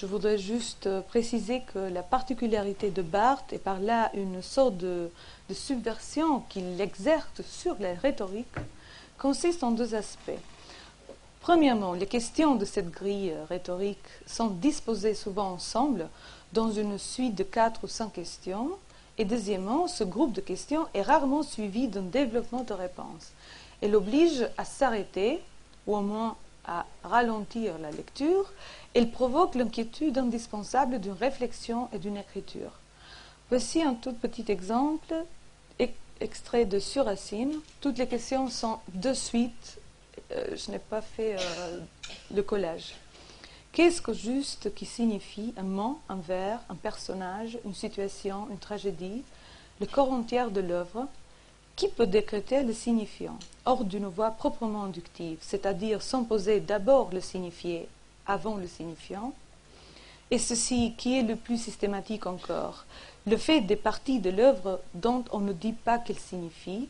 je voudrais juste euh, préciser que la particularité de Barthes, et par là une sorte de, subversion qu'il exerce sur la rhétorique, consiste en deux aspects. Premièrement, les questions de cette grille rhétorique sont disposées souvent ensemble dans une suite de quatre ou cinq questions. Et deuxièmement, ce groupe de questions est rarement suivi d'un développement de réponses. Elle oblige à s'arrêter, ou au moins à ralentir la lecture. Elle provoque l'inquiétude indispensable d'une réflexion et d'une écriture. Voici un tout petit exemple extrait de Suracine. Toutes les questions sont de suite. Euh, je n'ai pas fait euh, le collage. Qu'est-ce que juste qui signifie un mot, un vers, un personnage, une situation, une tragédie, le corps entier de l'œuvre Qui peut décréter le signifiant hors d'une voie proprement inductive, c'est-à-dire sans poser d'abord le signifié avant le signifiant Et ceci qui est le plus systématique encore, le fait des parties de l'œuvre dont on ne dit pas qu'elles signifient.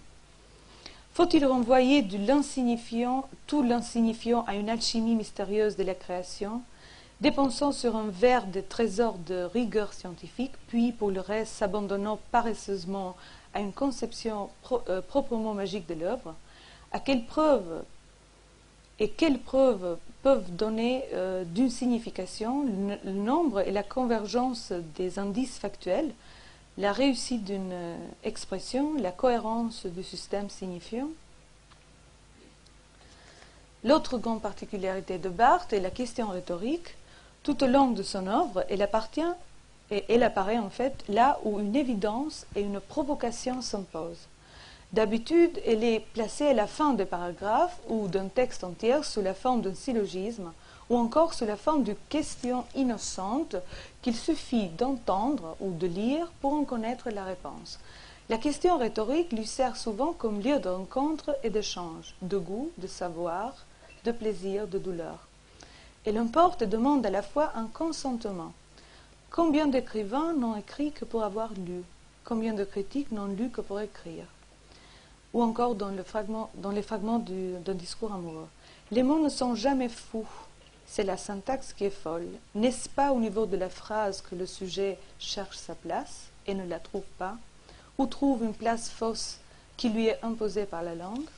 Faut-il renvoyer de l'insignifiant, tout l'insignifiant à une alchimie mystérieuse de la création, dépensant sur un verre des trésors de rigueur scientifique, puis pour le reste s'abandonnant paresseusement à une conception euh, proprement magique de l'œuvre À quelles preuves et quelles preuves peuvent donner euh, d'une signification le, nombre et la convergence des indices factuels, la réussite d'une expression, la cohérence du système signifiant? L'autre grande particularité de Barthes est la question rhétorique. Tout au long de son œuvre, elle appartient et elle apparaît en fait là où une évidence et une provocation s'imposent. D'habitude, elle est placée à la fin des paragraphes ou d'un texte entier sous la forme d'un syllogisme ou encore sous la forme d'une question innocente qu'il suffit d'entendre ou de lire pour en connaître la réponse. La question rhétorique lui sert souvent comme lieu de rencontre et d'échange, de goût, de savoir, de plaisir, de douleur. Elle importe et demande à la fois un consentement. Combien d'écrivains n'ont écrit que pour avoir lu? Combien de critiques n'ont lu que pour écrire? Ou encore dans, les fragments d'un discours amoureux. Les mots ne sont jamais fous, c'est la syntaxe qui est folle. N'est-ce pas au niveau de la phrase que le sujet cherche sa place et ne la trouve pas, ou trouve une place fausse qui lui est imposée par la langue?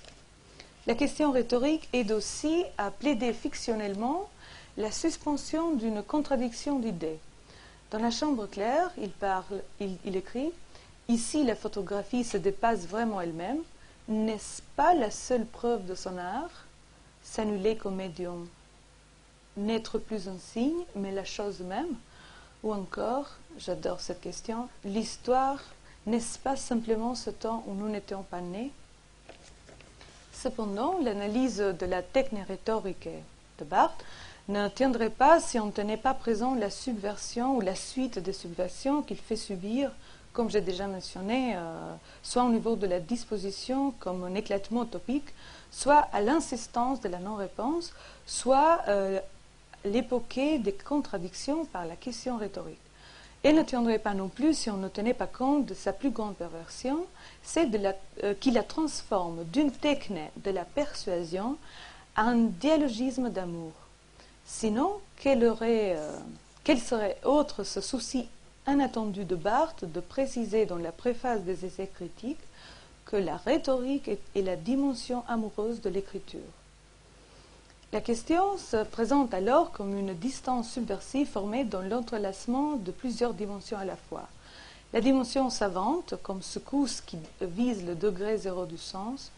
La question rhétorique aide aussi à plaider fictionnellement la suspension d'une contradiction d'idées. Dans la chambre claire, il parle, il, écrit Ici, la photographie se dépasse vraiment elle-même, n'est-ce pas la seule preuve de son art? S'annuler comme médium. N'être plus un signe, mais la chose même. Ou encore, j'adore cette question, l'histoire, n'est-ce pas simplement ce temps où nous n'étions pas nés? Cependant, l'analyse de la technique rhétorique de Barthes ne tiendrait pas si on ne tenait pas présent la subversion ou la suite des subversions qu'il fait subir comme j'ai déjà mentionné, euh, soit au niveau de la disposition comme un éclatement topique, soit à l'insistance de la non-réponse, soit euh, l'époquer des contradictions par la question rhétorique. Et ne tiendrait pas non plus si on ne tenait pas compte de sa plus grande perversion, c'est euh, qu'il la transforme d'une technique de la persuasion à un dialogisme d'amour. Sinon, quel, aurait, quel serait autre ce souci inattendu de Barthes de préciser dans la préface des essais critiques que la rhétorique est, la dimension amoureuse de l'écriture? La question se présente alors comme une distance subversive formée dans l'entrelacement de plusieurs dimensions à la fois. La dimension savante, comme secousse qui vise le degré zéro du sens,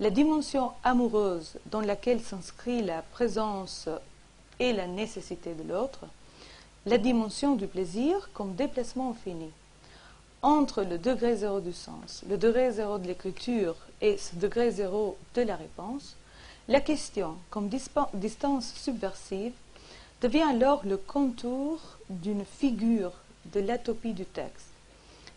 la dimension amoureuse dans laquelle s'inscrit la présence et la nécessité de l'autre, la dimension du plaisir comme déplacement infini. Entre le degré zéro du sens, le degré zéro de l'écriture et ce degré zéro de la réponse, la question comme distance subversive devient alors le contour d'une figure de l'atopie du texte.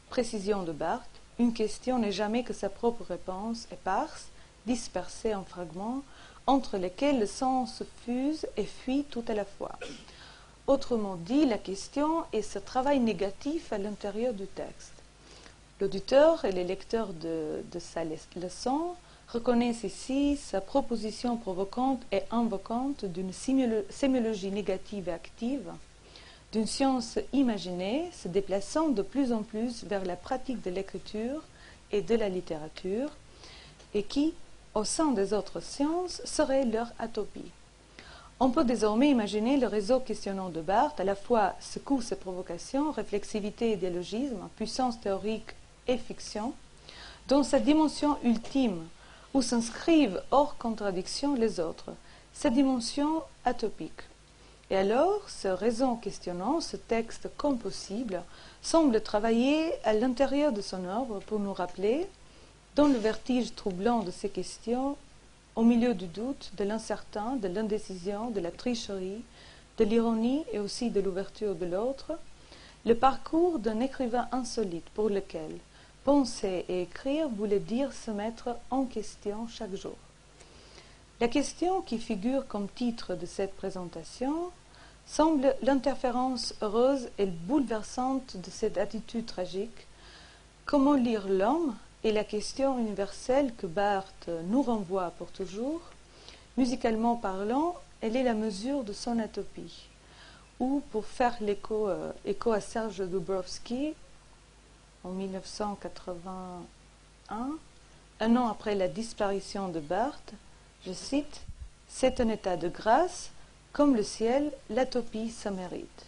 Précision de Barthes, une question n'est jamais que sa propre réponse éparse, dispersée en fragments, entre lesquels le sens fuse et fuit tout à la fois. Autrement dit, la question est ce travail négatif à l'intérieur du texte. L'auditeur et les lecteurs de, sa leçon reconnaissent ici sa proposition provocante et invocante d'une sémiologie négative et active, d'une science imaginée se déplaçant de plus en plus vers la pratique de l'écriture et de la littérature, et qui, au sein des autres sciences, serait leur atopie. On peut désormais imaginer le réseau questionnant de Barthes, à la fois secousse et provocation, réflexivité et dialogisme, puissance théorique et fiction, dans sa dimension ultime, où s'inscrivent hors contradiction les autres, sa dimension atopique. Et alors, ce raison questionnant, ce texte comme possible, semble travailler à l'intérieur de son œuvre pour nous rappeler, dans le vertige troublant de ces questions, au milieu du doute, de l'incertain, de l'indécision, de la tricherie, de l'ironie et aussi de l'ouverture de l'autre, le parcours d'un écrivain insolite pour lequel penser et écrire voulait dire se mettre en question chaque jour. La question qui figure comme titre de cette présentation semble l'interférence heureuse et bouleversante de cette attitude tragique. Comment lire l'homme et la question universelle que Barthes nous renvoie pour toujours, musicalement parlant, elle est la mesure de son atopie. Ou, pour faire l'écho euh, écho à Serge Dubrovsky, en 1981, un an après la disparition de Barthes, je cite, C'est un état de grâce, comme le ciel, l'atopie, ça mérite.